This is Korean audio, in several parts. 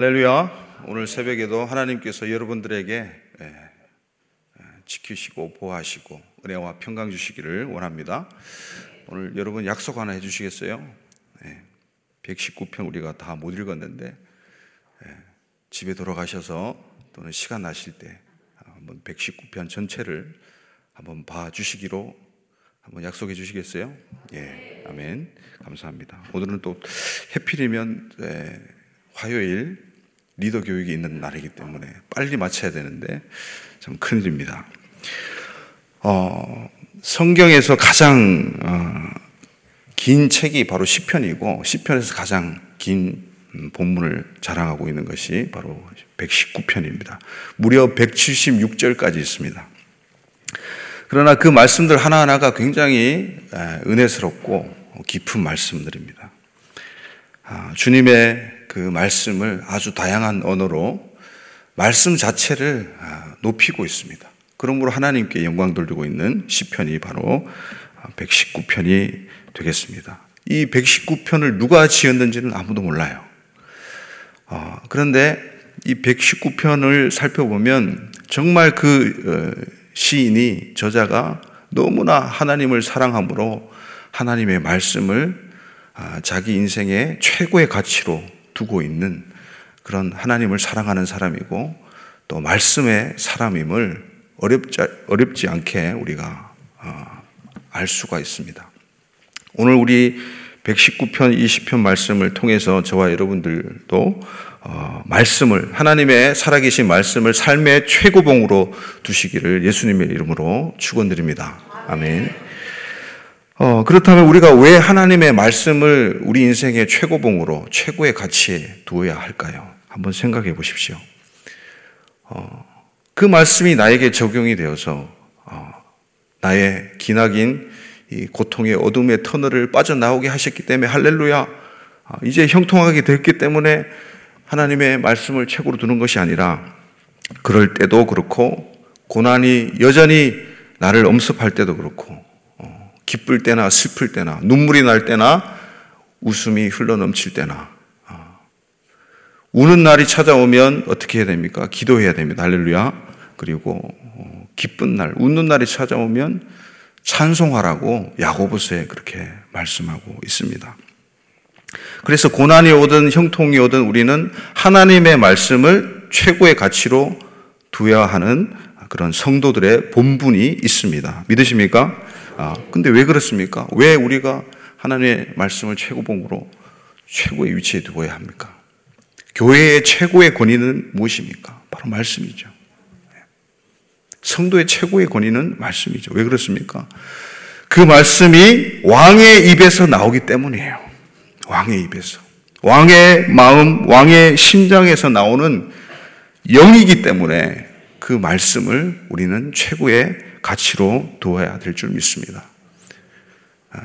할렐루야. 오늘 새벽에도 하나님께서 여러분들에게 예, 예, 지키시고 보호하시고 은혜와 평강 주시기를 원합니다. 오늘 여러분 약속 하나 해주시겠어요? 119편 예, 우리가 다 못 읽었는데 집에 돌아가셔서 또는 시간 나실 때 한번 119편 전체를 한번 봐주시기로 한번 약속해 주시겠어요? 예, 아멘. 감사합니다. 오늘은 또 해필이면 화요일 리더 교육이 있는 날이기 때문에 빨리 마쳐야 되는데 참 큰일입니다. 어, 성경에서 가장 어, 긴 책이 바로 시편이고 시편에서 가장 긴 음, 본문을 자랑하고 있는 것이 바로 119편입니다. 무려 176절까지 있습니다. 그러나 그 말씀들 하나하나가 굉장히 은혜스럽고 깊은 말씀들입니다. 아, 주님의 그 말씀을 아주 다양한 언어로 말씀 자체를 아, 높이고 있습니다. 그러므로 하나님께 영광 돌리고 있는 시편이 바로 119편이 되겠습니다. 이 119편을 누가 지었는지는 아무도 몰라요. 어, 그런데 이 119편을 살펴보면 정말 그 어, 시인이 저자가 너무나 하나님을 사랑함으로 하나님의 말씀을 아, 자기 인생의 최고의 가치로 두고 있는 그런 하나님을 사랑하는 사람이고 또 말씀의 사람임을 어렵지, 어렵지 않게 우리가 어, 알 수가 있습니다. 오늘 우리 119편, 20편 말씀을 통해서 저와 여러분들도 어, 말씀을 하나님의 살아계신 말씀을 삶의 최고봉으로 두시기를 예수님의 이름으로 축원드립니다. 아멘. 어, 그렇다면 우리가 왜 하나님의 말씀을 우리 인생의 최고봉으로 최고의 가치에 두어야 할까요? 한번 생각해 보십시오. 어, 그 말씀이 나에게 적용이 되어서 어, 나의 기나긴 이 고통의 어둠의 터널을 빠져나오게 하셨기 때문에 할렐루야. 어, 이제 형통하게 됐기 때문에 하나님의 말씀을 최고로 두는 것이 아니라 그럴 때도 그렇고 고난이 여전히 나를 엄습할 때도 그렇고 기쁠 때나 슬플 때나 눈물이 날 때나 웃음이 흘러 넘칠 때나 아. 우는 날이 찾아오면 어떻게 해야 됩니까? 기도해야 됩니다. 할렐루야. 그리고 어, 기쁜 날, 웃는 날이 찾아오면 찬송하라고 야고보서에 그렇게 말씀하고 있습니다. 그래서 고난이 오든 형통이 오든 우리는 하나님의 말씀을 최고의 가치로 두어야 하는 그런 성도들의 본분이 있습니다. 믿으십니까? 아, 근데 왜 그렇습니까? 왜 우리가 하나님의 말씀을 최고봉으로 최고의 위치에 두어야 합니까? 교회의 최고의 권위는 무엇입니까? 바로 말씀이죠. 성도의 최고의 권위는 말씀이죠. 왜 그렇습니까? 그 말씀이 왕의 입에서 나오기 때문이에요. 왕의 입에서. 왕의 마음, 왕의 심장에서 나오는 영이기 때문에 그 말씀을 우리는 최고의 가치로 두어야 될 줄 믿습니다.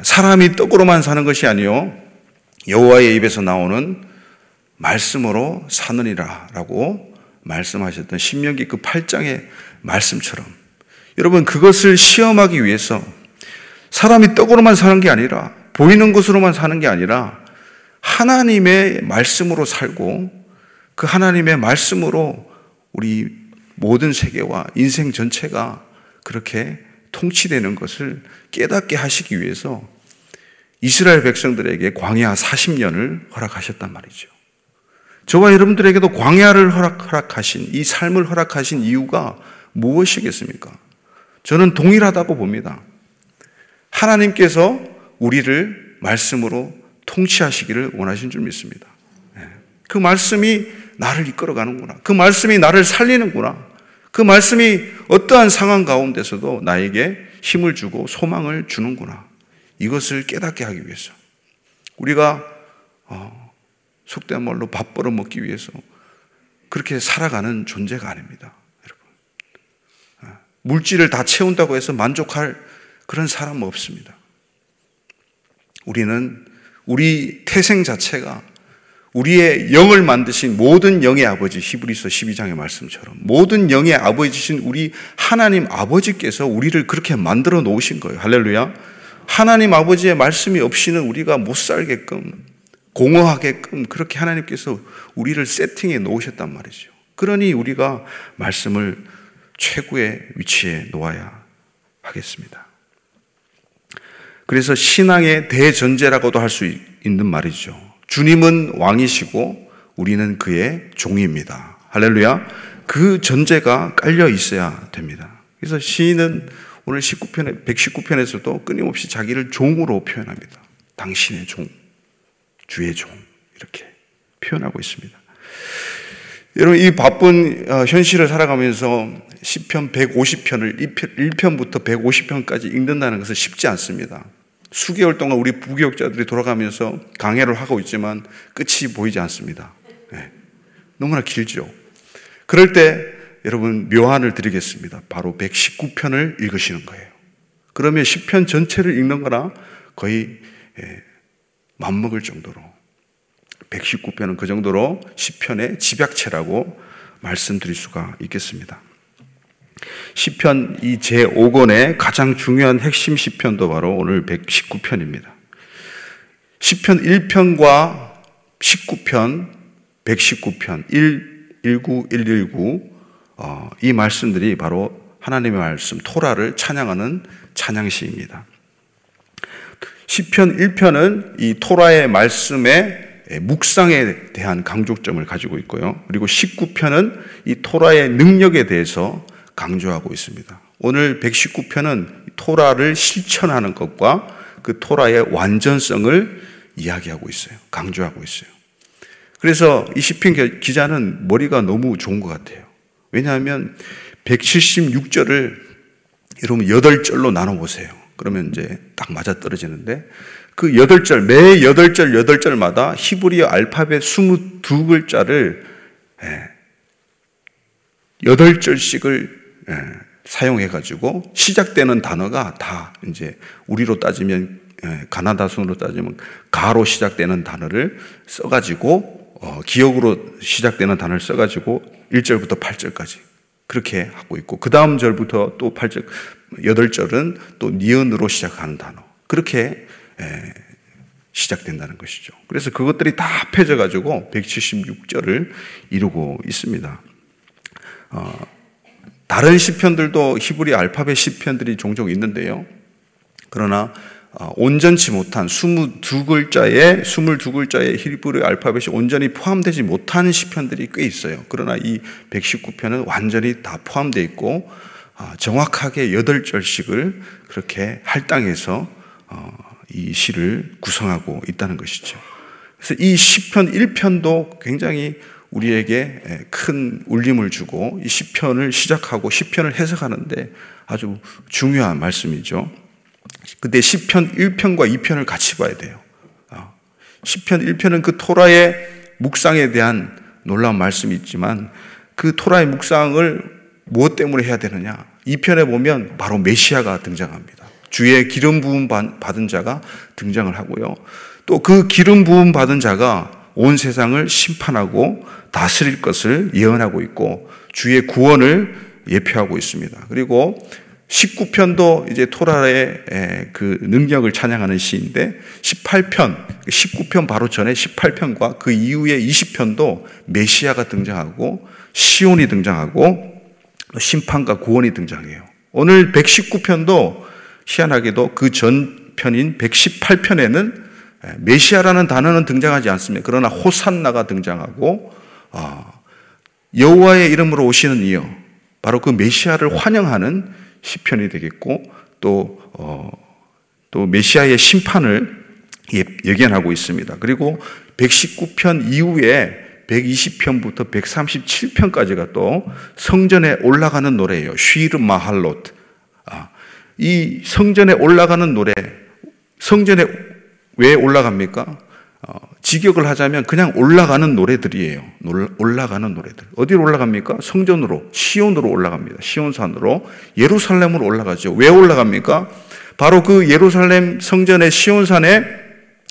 사람이 떡으로만 사는 것이 아니요 여호와의 입에서 나오는 말씀으로 사느니라라고 말씀하셨던 신명기 그 8장의 말씀처럼 여러분 그것을 시험하기 위해서 사람이 떡으로만 사는 게 아니라 보이는 것으로만 사는 게 아니라 하나님의 말씀으로 살고 그 하나님의 말씀으로 우리 모든 세계와 인생 전체가 그렇게 통치되는 것을 깨닫게 하시기 위해서 이스라엘 백성들에게 광야 40년을 허락하셨단 말이죠. 저와 여러분들에게도 광야를 허락, 하신이 삶을 허락하신 이유가 무엇이겠습니까? 저는 동일하다고 봅니다. 하나님께서 우리를 말씀으로 통치하시기를 원하신 줄 믿습니다. 네. 그 말씀이 나를 이끌어가는구나. 그 말씀이 나를 살리는구나. 그 말씀이 어떠한 상황 가운데서도 나에게 힘을 주고 소망을 주는구나. 이것을 깨닫게 하기 위해서. 우리가, 어, 속된 말로 밥 벌어 먹기 위해서 그렇게 살아가는 존재가 아닙니다. 여러분. 어, 물질을 다 채운다고 해서 만족할 그런 사람 없습니다. 우리는 우리 태생 자체가 우리의 영을 만드신 모든 영의 아버지 히브리서 12장의 말씀처럼 모든 영의 아버지신 우리 하나님 아버지께서 우리를 그렇게 만들어 놓으신 거예요. 할렐루야. 하나님 아버지의 말씀이 없이는 우리가 못 살게끔 공허하게끔 그렇게 하나님께서 우리를 세팅해 놓으셨단 말이죠. 그러니 우리가 말씀을 최고의 위치에 놓아야 하겠습니다. 그래서 신앙의 대전제라고도 할 수 있는 말이죠. 주님은 왕이시고 우리는 그의 종입니다. 할렐루야. 그 전제가 깔려 있어야 됩니다. 그래서 시인은 오늘 19편에, 119편에서도 끊임없이 자기를 종으로 표현합니다. 당신의 종, 주의 종, 이렇게 표현하고 있습니다. 여러분, 이 바쁜 어, 현실을 살아가면서 10편 150편을 1편부터 150편까지 읽는다는 것은 쉽지 않습니다. 수개월 동안 우리 부교육자들이 돌아가면서 강해를 하고 있지만 끝이 보이지 않습니다. 네. 너무나 길죠. 그럴 때 여러분 묘한을 드리겠습니다. 바로 119편을 읽으시는 거예요. 그러면 10편 전체를 읽는 거나 거의 예, 맞먹을 정도로 119편은 그 정도로 10편의 집약체라고 말씀드릴 수가 있겠습니다. 시편 이 제5권의 가장 중요한 핵심 시편도 바로 오늘 119편입니다. 시편 1편과 19편, 119편, 1, 19, 119, 어, 이 말씀들이 바로 하나님의 말씀, 토라를 찬양하는 찬양시입니다. 시편 1편은 이 토라의 말씀의 묵상에 대한 강조점을 가지고 있고요. 그리고 19편은 이 토라의 능력에 대해서 강조하고 있습니다. 오늘 119편은 토라를 실천하는 것과 그 토라의 완전성을 이야기하고 있어요. 강조하고 있어요. 그래서 이 시편 기자는 머리가 너무 좋은 것 같아요. 왜냐하면 176절을 여러분 8절로 나눠보세요. 그러면 이제 딱 맞아 떨어지는데 그 8절, 매 8절, 8절마다 히브리어 알파벳 22글자를 8절씩을 예, 예, 사용해가지고 시작되는 단어가 다 이제 우리로 따지면 예, 가나다 순으로 따지면 가로 시작되는 단어를 써가지고 어, 기억으로 시작되는 단어를 써가지고 1절부터 8절까지 그렇게 하고 있고 그 다음 절부터 또 8절, 8절은 또 니은으로 시작하는 단어 그렇게 에, 시작된다는 것이죠. 그래서 그것들이 다 합해져 가지고 176절을 이루고 있습니다. 어, 다른 시편들도 히브리 알파벳 시편들이 종종 있는데요. 그러나 어, 온전치 못한 22글자의 22글자의 히브리 알파벳이 온전히 포함되지 못한 시편들이 꽤 있어요. 그러나 이 119편은 완전히 다 포함되어 있고 어, 정확하게 8절씩을 그렇게 할당해서 어, 이 시를 구성하고 있다는 것이죠. 그래서 이 시편 1편도 굉장히 우리에게 큰 울림을 주고 이 시편을 시작하고 시편을 해석하는데 아주 중요한 말씀이죠. 근데 시편 1편과 2편을 같이 봐야 돼요. 아, 시편 1편은 그 토라의 묵상에 대한 놀라운 말씀이 있지만 그 토라의 묵상을 무엇 때문에 해야 되느냐? 2편에 보면 바로 메시아가 등장합니다. 주의 기름 부음 받은 자가 등장을 하고요. 또 그 기름 부음 받은 자가 온 세상을 심판하고 다스릴 것을 예언하고 있고 주의 구원을 예표하고 있습니다. 그리고 19편도 이제 토라의 그 능력을 찬양하는 시인데 18편, 19편 바로 전에 18편과 그 이후에 20편도 메시아가 등장하고 시온이 등장하고 심판과 구원이 등장해요. 오늘 119편도 희한하게도 그 전편인 118편에는 메시아라는 단어는 등장하지 않습니다. 그러나 호산나가 등장하고 아, 여호와의 이름으로 오시는 이여 바로 그 메시아를 환영하는 시편이 되겠고 또, 어, 또 메시아의 심판을 예, 예견하고 있습니다. 그리고 119편 이후에 120편부터 137편까지가 또 성전에 올라가는 노래예요. 쉬르 마할롯. 아, 이 성전에 올라가는 노래, 성전에 왜 올라갑니까? 어, 직역을 하자면 그냥 올라가는 노래들이에요. 올라가는 노래들. 어디로 올라갑니까? 성전으로, 시온으로 올라갑니다. 시온산으로, 예루살렘으로 올라가죠. 왜 올라갑니까? 바로 그 예루살렘 성전의 시온산에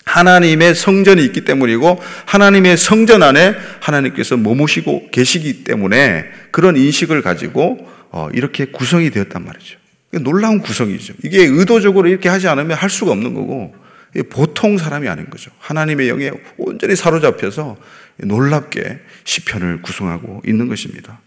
하나님의 성전이 있기 때문이고 하나님의 성전 안에 하나님께서 머무시고 계시기 때문에 그런 인식을 가지고 어, 이렇게 구성이 되었단 말이죠. 놀라운 구성이죠. 이게 의도적으로 이렇게 하지 않으면 할 수가 없는 거고 보통 사람이 아닌 거죠. 하나님의 영에 온전히 사로잡혀서 놀랍게 시편을 구성하고 있는 것입니다.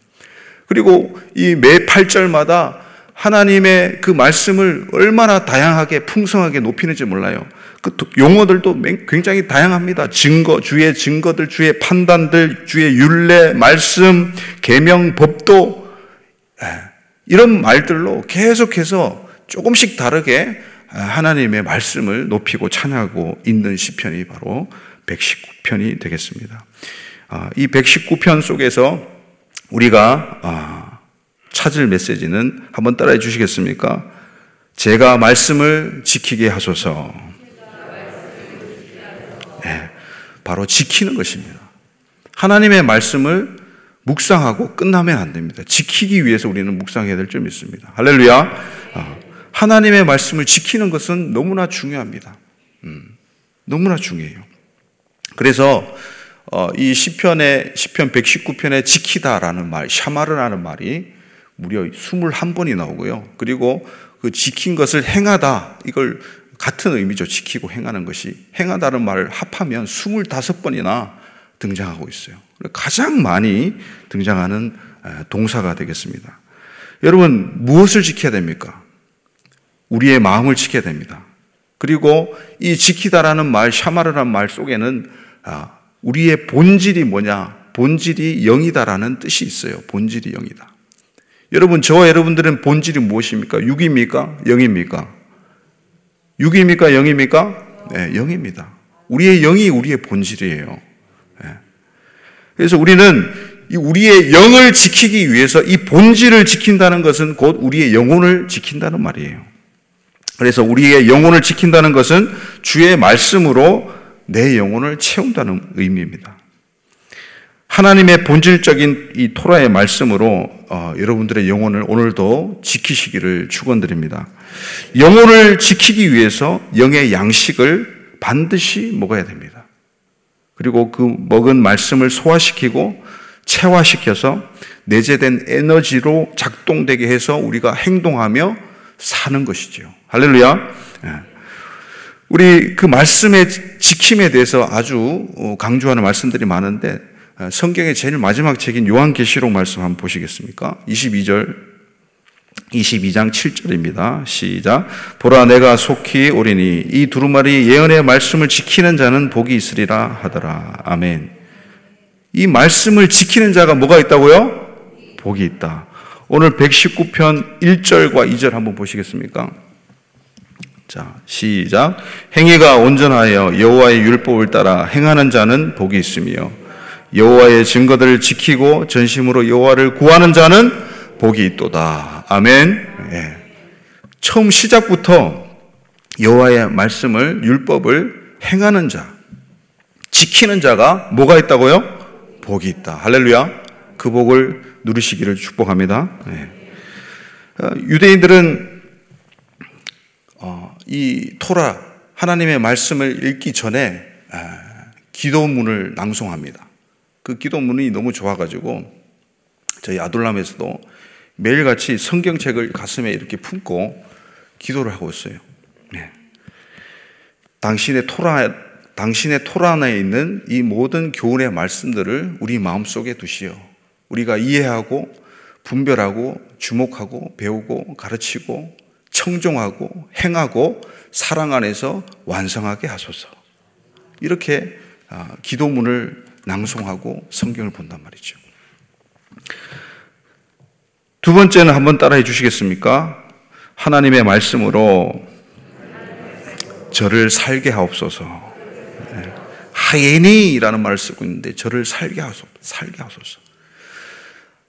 그리고 이 매 8절마다 하나님의 그 말씀을 얼마나 다양하게 풍성하게 높이는지 몰라요. 그 용어들도 굉장히 다양합니다. 증거, 주의 증거들, 주의 판단들, 주의 율례, 말씀, 계명, 법도 예, 이런 말들로 계속해서 조금씩 다르게 하나님의 말씀을 높이고 찬양하고 있는 시편이 바로 119편이 되겠습니다. 아, 이 119편 속에서 우리가 아, 찾을 메시지는 한번 따라해 주시겠습니까? 제가 말씀을 지키게 하소서. 네, 바로 지키는 것입니다. 하나님의 말씀을 묵상하고 끝나면 안 됩니다. 지키기 위해서 우리는 묵상해야 될 점이 있습니다. 할렐루야. 아, 하나님의 말씀을 지키는 것은 너무나 중요합니다. 음, 너무나 중요해요. 그래서 어, 이 시편의 시편 119편에 지키다라는 말, 샤마르라는 말이 무려 21번이 나오고요. 그리고 그 지킨 것을 행하다 이걸 같은 의미죠. 지키고 행하는 것이 행하다는 말을 합하면 25번이나 등장하고 있어요. 가장 많이 등장하는 동사가 되겠습니다. 여러분 무엇을 지켜야 됩니까? 우리의 마음을 지켜야 됩니다. 그리고 이 지키다라는 말, 샤마르라는 말 속에는 아, 우리의 본질이 뭐냐? 본질이 영이다라는 뜻이 있어요. 본질이 영이다. 여러분, 저와 여러분들은 본질이 무엇입니까? 육입니까? 영입니까? 육입니까? 영입니까? 네, 영입니다. 우리의 영이 우리의 본질이에요. 네. 그래서 우리는 우리의 영을 지키기 위해서 이 본질을 지킨다는 것은 곧 우리의 영혼을 지킨다는 말이에요. 그래서 우리의 영혼을 지킨다는 것은 주의 말씀으로 내 영혼을 채운다는 의미입니다. 하나님의 본질적인 이 토라의 말씀으로 어, 여러분들의 영혼을 오늘도 지키시기를 축원드립니다. 영혼을 지키기 위해서 영의 양식을 반드시 먹어야 됩니다. 그리고 그 먹은 말씀을 소화시키고 체화시켜서 내재된 에너지로 작동되게 해서 우리가 행동하며 사는 것이죠. 할렐루야. 예. 우리 그 말씀의 지킴에 대해서 아주 어, 강조하는 말씀들이 많은데 어, 성경의 제일 마지막 책인 요한계시록 말씀 한번 보시겠습니까? 22절 22장 7절입니다. 시작. 보라 내가 속히 오리니 이 두루마리 예언의 말씀을 지키는 자는 복이 있으리라 하더라. 아멘. 이 말씀을 지키는 자가 뭐가 있다고요? 복이 있다. 오늘 119편 1절과 2절 한번 보시겠습니까? 자, 시작. 행위가 온전하여 여호와의 율법을 따라 행하는 자는 복이 있으며 여호와의 증거들을 지키고 전심으로 여호와를 구하는 자는 복이 있도다. 아멘. 예. 처음 시작부터 여호와의 말씀을 율법을 행하는 자, 지키는 자가 뭐가 있다고요? 복이 있다. 할렐루야. 그 복을 누리시기를 축복합니다. 예. 어, 유대인들은 이 토라 하나님의 말씀을 읽기 전에 아, 기도문을 낭송합니다. 그 기도문이 너무 좋아가지고 저희 아둘람에서도 매일같이 성경책을 가슴에 이렇게 품고 기도를 하고 있어요. 네. 당신의 토라, 당신의 토라 안에 있는 이 모든 교훈의 말씀들을 우리 마음 속에 두시오. 우리가 이해하고 분별하고 주목하고 배우고 가르치고 청종하고 행하고 사랑 안에서 완성하게 하소서. 이렇게 아, 기도문을 낭송하고 성경을 본단 말이죠. 두 번째는 한번 따라해 주시겠습니까? 하나님의 말씀으로 저를 살게 하옵소서. 네. 하예니라는 말을 쓰고 있는데 저를 살게 하소서. 살게 하소서.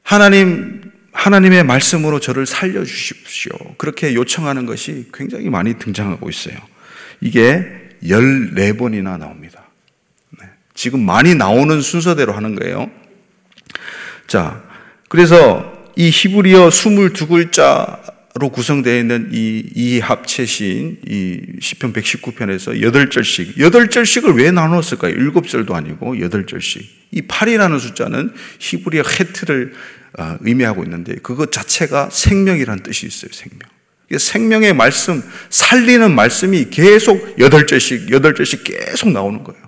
하나님 하나님의 말씀으로 저를 살려주십시오. 그렇게 요청하는 것이 굉장히 많이 등장하고 있어요. 이게 14번이나 나옵니다. 네. 지금 많이 나오는 순서대로 하는 거예요. 자, 그래서 이 히브리어 22글자로 구성되어 있는 이, 이 합체신, 이 시편 119편에서 8절씩, 8절씩을 왜 나눴을까요? 7절도 아니고 8절씩. 이 8이라는 숫자는 히브리어 헤트를 어, 의미하고 있는데 그것 자체가 생명이라는 뜻이 있어요. 생명. 생명의 말씀, 살리는 말씀이 계속 여덟 절씩, 여덟 절씩 계속 나오는 거예요.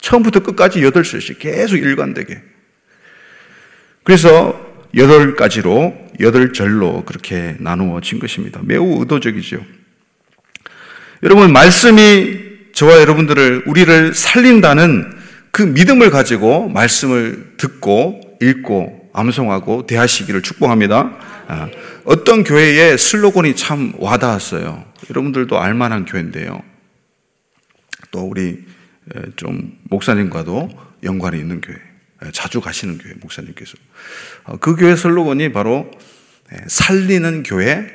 처음부터 끝까지 여덟 절씩 계속 일관되게. 그래서 여덟 가지로, 여덟 절로 그렇게 나누어진 것입니다. 매우 의도적이죠. 여러분, 말씀이 저와 여러분들을, 우리를 살린다는 그 믿음을 가지고 말씀을 듣고, 읽고, 암송하고, 대하시기를 축복합니다. 아, 어떤 교회의 슬로건이 참 와닿았어요. 여러분들도 알만한 교회인데요. 또 우리 좀 목사님과도 연관이 있는 교회, 자주 가시는 교회 목사님께서 어, 그 교회 슬로건이 바로 살리는 교회,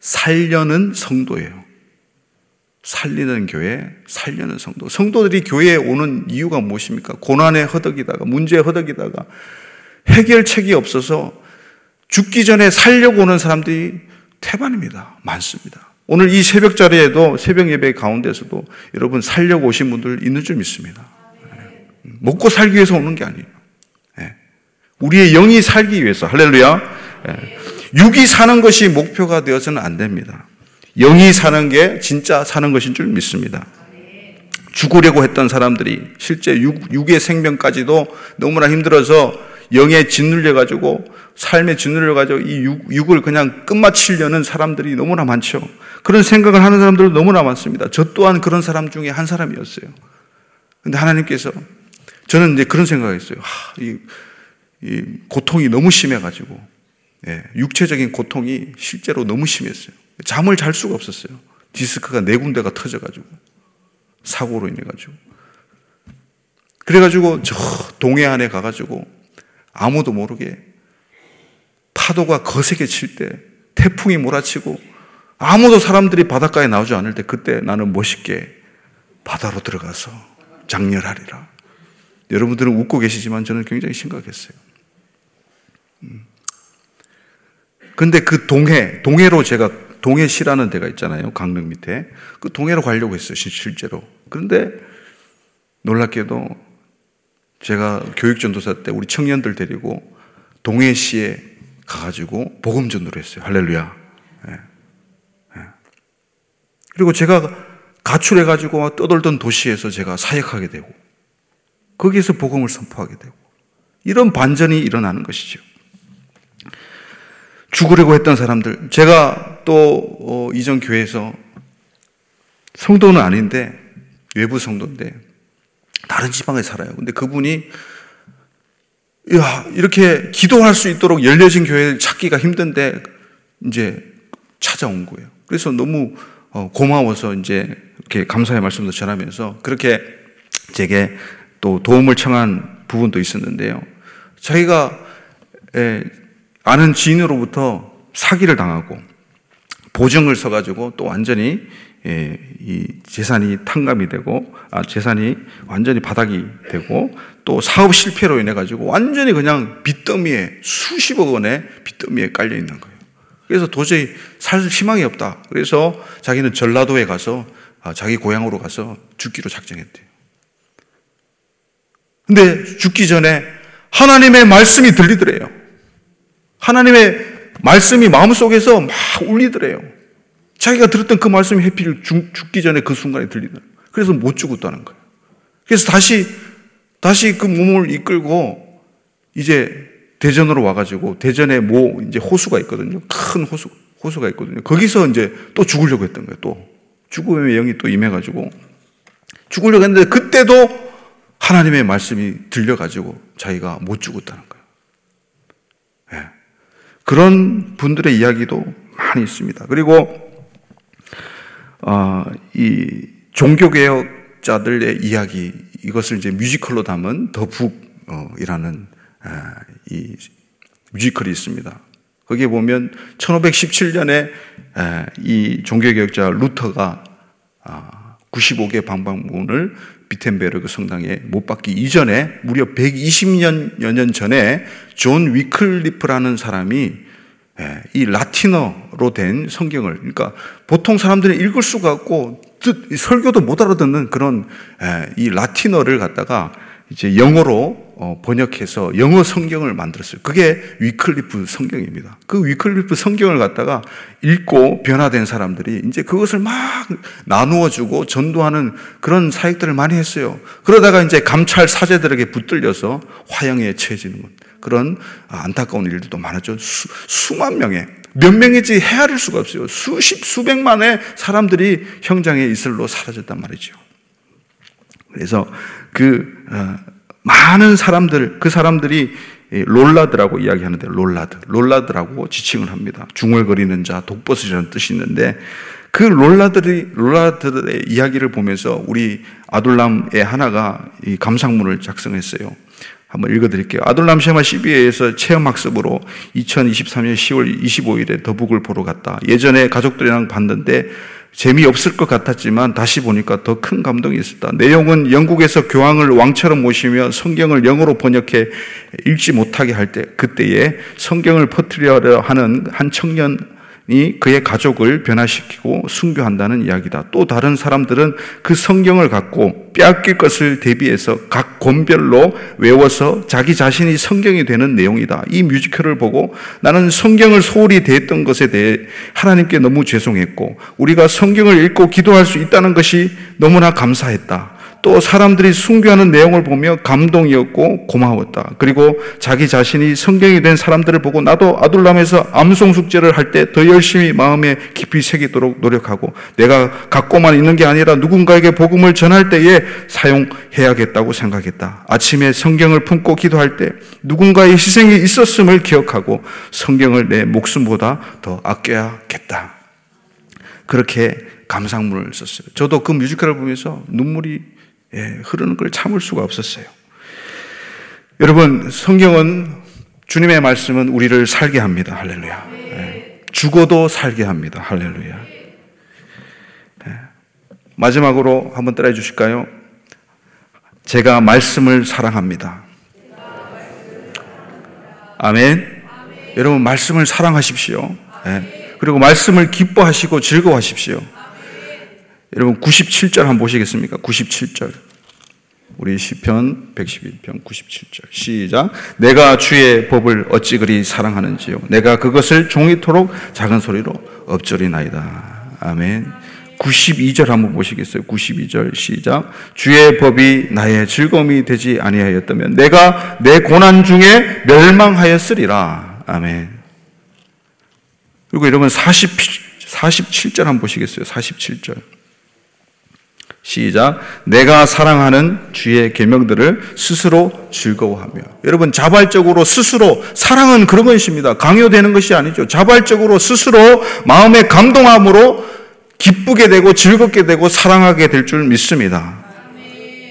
살려는 성도예요. 살리는 교회, 살려는 성도. 성도들이 교회에 오는 이유가 무엇입니까? 고난에 허덕이다가, 문제에 허덕이다가, 해결책이 없어서 죽기 전에 살려고 오는 사람들이 태반입니다. 많습니다. 오늘 이 새벽 자리에도 새벽 예배 가운데서도 여러분 살려고 오신 분들 있는 줄 믿습니다. 먹고 살기 위해서 오는 게 아니에요. 예. 우리의 영이 살기 위해서 할렐루야. 예. 육이 사는 것이 목표가 되어서는 안 됩니다. 영이 사는 게 진짜 사는 것인 줄 믿습니다. 죽으려고 했던 사람들이 실제 육, 육의 생명까지도 너무나 힘들어서 영에 짓눌려 가지고 삶에 짓눌려 가지고 이 육, 육을 그냥 끝마치려는 사람들이 너무나 많죠. 그런 생각을 하는 사람들도 너무나 많습니다. 저 또한 그런 사람 중에 한 사람이었어요. 근데 하나님께서 저는 이제 그런 생각을 했어요. 하, 이, 이 고통이 너무 심해 가지고 예, 육체적인 고통이 실제로 너무 심했어요. 잠을 잘 수가 없었어요. 디스크가 네 군데가 터져 가지고 사고로 인해 가지고 그래가지고 저 동해 안에 가가지고 아무도 모르게 파도가 거세게 칠 때 태풍이 몰아치고 아무도 사람들이 바닷가에 나오지 않을 때 그때 나는 멋있게 바다로 들어가서 장렬하리라. 여러분들은 웃고 계시지만 저는 굉장히 심각했어요. 음. 근데 그 동해, 동해로 제가 동해시라는 데가 있잖아요. 강릉 밑에. 그 동해로 가려고 했어요. 실제로. 그런데 놀랍게도 제가 교육전도사 때 우리 청년들 데리고 동해시에 가가지고 복음 전도를 했어요. 할렐루야. 예. 예. 그리고 제가 가출해가지고 떠돌던 도시에서 제가 사역하게 되고 거기에서 복음을 선포하게 되고 이런 반전이 일어나는 것이죠. 죽으려고 했던 사람들. 제가 또 어, 이전 교회에서 성도는 아닌데 외부 성도인데 다른 지방에 살아요. 근데 그분이 야, 이렇게 기도할 수 있도록 열려진 교회를 찾기가 힘든데 이제 찾아온 거예요. 그래서 너무 어, 고마워서 이제 이렇게 감사의 말씀도 전하면서 그렇게 제게 또 도움을 청한 부분도 있었는데요. 자기가 아는 지인으로부터 사기를 당하고 보증을 서가지고 또 완전히 예, 이 재산이 탕감이 되고 아, 재산이 완전히 바닥이 되고 또 사업 실패로 인해 가지고 완전히 그냥 빚더미에 수십억 원의 빚더미에 깔려 있는 거예요. 그래서 도저히 살 희망이 없다. 그래서 자기는 전라도에 가서 아, 자기 고향으로 가서 죽기로 작정했대요. 근데 죽기 전에 하나님의 말씀이 들리더래요. 하나님의 말씀이 마음속에서 막 울리더래요. 자기가 들었던 그 말씀이 해필 죽기 전에 그 순간에 들리더래요. 그래서 못 죽었다는 거예요. 그래서 다시, 다시 그 몸을 이끌고 이제 대전으로 와가지고 대전에 뭐 이제 호수가 있거든요. 큰 호수, 호수가 있거든요. 거기서 이제 또 죽으려고 했던 거예요. 또. 죽음의 영이 또 임해가지고 죽으려고 했는데 그때도 하나님의 말씀이 들려가지고 자기가 못 죽었다는 거예요. 그런 분들의 이야기도 많이 있습니다. 그리고 어, 이 종교개혁자들의 이야기 이것을 이제 뮤지컬로 담은 The Book이라는 아, 이 뮤지컬이 있습니다. 거기에 보면 1517년에 아, 이 종교개혁자 루터가 95개 아, 반박문을 비텐베르그 성당에 못 박기 이전에 무려 120년 년 전에 존 위클리프라는 사람이 예, 이 라틴어로 된 성경을 그러니까 보통 사람들이 읽을 수가 없고 뜻 설교도 못 알아듣는 그런 예, 이 라틴어를 갖다가 이제 영어로 어, 번역해서 영어 성경을 만들었어요. 그게 위클리프 성경입니다. 그 위클리프 성경을 갖다가 읽고 변화된 사람들이 이제 그것을 막 나누어 주고 전도하는 그런 사역들을 많이 했어요. 그러다가 이제 감찰 사제들에게 붙들려서 화형에 처해지는 것. 그런 안타까운 일들도 많았죠. 수, 수만 명의 몇 명인지 헤아릴 수가 없어요. 수십, 수백만의 사람들이 형장의 이슬로 사라졌단 말이죠. 그래서 그 어, 많은 사람들, 그 사람들이 롤라드라고 이야기하는데 롤라드, 롤라드라고 지칭을 합니다. 중얼거리는 자, 독버섯이라는 뜻이 있는데 그 롤라들이 롤라드의 이야기를 보면서 우리 아둘람의 하나가 이 감상문을 작성했어요. 한번 읽어드릴게요. 아둘람 쉐마 CBA에서 체험학습으로 2023년 10월 25일에 더북을 보러 갔다. 예전에 가족들이랑 봤는데 재미없을 것 같았지만 다시 보니까 더 큰 감동이 있었다. 내용은 영국에서 교황을 왕처럼 모시며 성경을 영어로 번역해 읽지 못하게 할 때, 그때에 성경을 퍼뜨리려 하는 한 청년 이 그의 가족을 변화시키고 순교한다는 이야기다. 또 다른 사람들은 그 성경을 갖고 빼앗길 것을 대비해서 각 권별로 외워서 자기 자신이 성경이 되는 내용이다. 이 뮤지컬을 보고 나는 성경을 소홀히 대했던 것에 대해 하나님께 너무 죄송했고 우리가 성경을 읽고 기도할 수 있다는 것이 너무나 감사했다. 또 사람들이 순교하는 내용을 보며 감동이었고 고마웠다. 그리고 자기 자신이 성경이 된 사람들을 보고 나도 아둘람에서 암송 숙제를 할 때 더 열심히 마음에 깊이 새기도록 노력하고 내가 갖고만 있는 게 아니라 누군가에게 복음을 전할 때에 사용해야겠다고 생각했다. 아침에 성경을 품고 기도할 때 누군가의 희생이 있었음을 기억하고 성경을 내 목숨보다 더 아껴야겠다. 그렇게 감상문을 썼어요. 저도 그 뮤지컬을 보면서 눈물이 예, 흐르는 걸 참을 수가 없었어요. 여러분, 성경은 주님의 말씀은 우리를 살게 합니다. 할렐루야. 예, 죽어도 살게 합니다. 할렐루야. 예, 마지막으로 한번 따라해 주실까요? 제가 말씀을 사랑합니다. 아멘. 여러분, 말씀을 사랑하십시오. 예, 그리고 말씀을 기뻐하시고 즐거워하십시오. 여러분 97절 한번 보시겠습니까? 97절. 우리 시편 111편 97절. 시작. 내가 주의 법을 어찌 그리 사랑하는지요? 내가 그것을 종이토록 작은 소리로 엎절이나이다. 아멘. 92절 한번 보시겠어요? 92절 시작. 주의 법이 나의 즐거움이 되지 아니하였다면 내가 내 고난 중에 멸망하였으리라. 아멘. 그리고 여러분 40, 47절 한번 보시겠어요? 47절 시작. 내가 사랑하는 주의 계명들을 스스로 즐거워하며. 여러분 자발적으로 스스로 사랑은 그런 것입니다. 강요되는 것이 아니죠. 자발적으로 스스로 마음의 감동함으로 기쁘게 되고 즐겁게 되고 사랑하게 될 줄 믿습니다.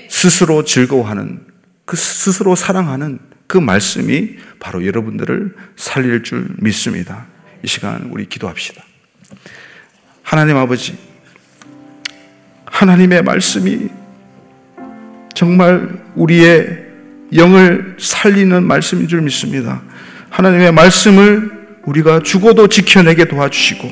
스스로 즐거워하는 그 스스로 사랑하는 그 말씀이 바로 여러분들을 살릴 줄 믿습니다. 이 시간 우리 기도합시다. 하나님 아버지 하나님의 말씀이 정말 우리의 영을 살리는 말씀인 줄 믿습니다. 하나님의 말씀을 우리가 죽어도 지켜내게 도와주시고,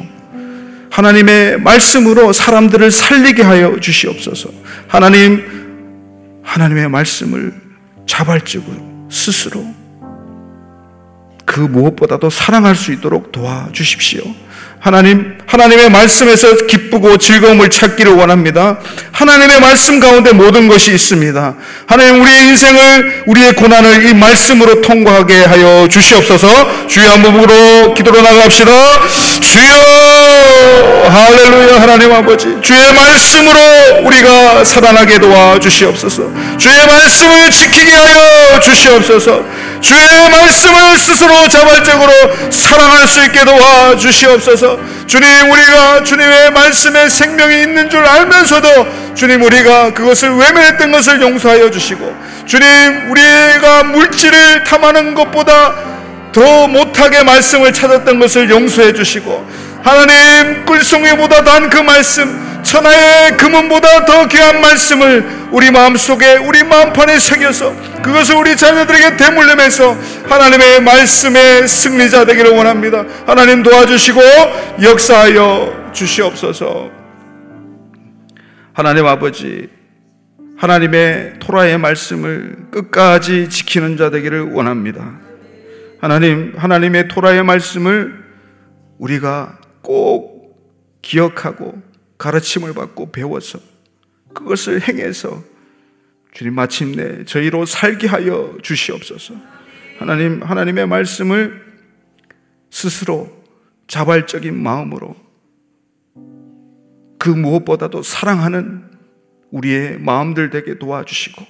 하나님의 말씀으로 사람들을 살리게 하여 주시옵소서. 하나님, 하나님의 말씀을 자발적으로 스스로 그 무엇보다도 사랑할 수 있도록 도와주십시오. 하나님, 하나님의 말씀에서 기쁘고 즐거움을 찾기를 원합니다. 하나님의 말씀 가운데 모든 것이 있습니다. 하나님, 우리의 인생을, 우리의 고난을 이 말씀으로 통과하게 하여 주시옵소서 주의 한 몸으로 기도로 나갑시다. 주여! 할렐루야, 하나님 아버지. 주의 말씀으로 우리가 살아나게 도와 주시옵소서. 주의 말씀을 지키게 하여 주시옵소서. 주의 말씀을 스스로 자발적으로 사랑할 수 있게 도와주시옵소서. 주님, 우리가 주님의 말씀에 생명이 있는 줄 알면서도 주님, 우리가 그것을 외면했던 것을 용서하여 주시고, 주님, 우리가 물질을 탐하는 것보다 더 못하게 말씀을 찾았던 것을 용서해 주시고, 하나님, 꿀송이보다 단 그 말씀, 천하의 금은보다 더 귀한 말씀을 우리 마음속에 우리 마음판에 새겨서 그것을 우리 자녀들에게 대물림해서 하나님의 말씀의 승리자 되기를 원합니다. 하나님 도와주시고 역사하여 주시옵소서. 하나님 아버지 하나님의 토라의 말씀을 끝까지 지키는 자 되기를 원합니다. 하나님, 하나님의 토라의 말씀을 우리가 꼭 기억하고 가르침을 받고 배워서 그것을 행해서 주님 마침내 저희로 살게 하여 주시옵소서. 하나님, 하나님의 말씀을 스스로 자발적인 마음으로 그 무엇보다도 사랑하는 우리의 마음들 되게 도와주시고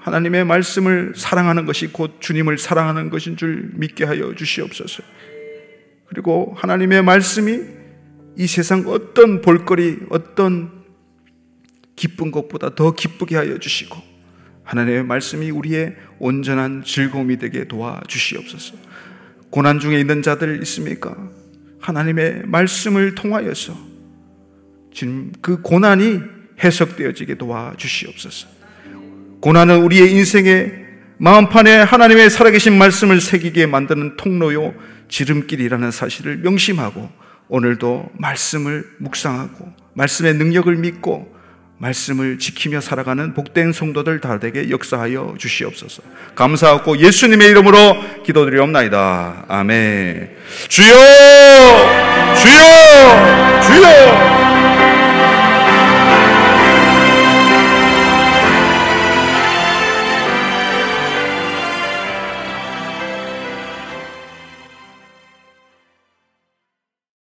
하나님의 말씀을 사랑하는 것이 곧 주님을 사랑하는 것인 줄 믿게 하여 주시옵소서. 그리고 하나님의 말씀이 이 세상 어떤 볼거리, 어떤 기쁜 것보다 더 기쁘게 하여 주시고 하나님의 말씀이 우리의 온전한 즐거움이 되게 도와주시옵소서. 고난 중에 있는 자들 있습니까? 하나님의 말씀을 통하여서 지금 그 고난이 해석되어지게 도와주시옵소서. 고난은 우리의 인생의 마음판에 하나님의 살아계신 말씀을 새기게 만드는 통로요 지름길이라는 사실을 명심하고 오늘도 말씀을 묵상하고 말씀의 능력을 믿고 말씀을 지키며 살아가는 복된 성도들 다 되게 역사하여 주시옵소서. 감사하고 예수님의 이름으로 기도드리옵나이다. 아멘. 주여! 주여! 주여!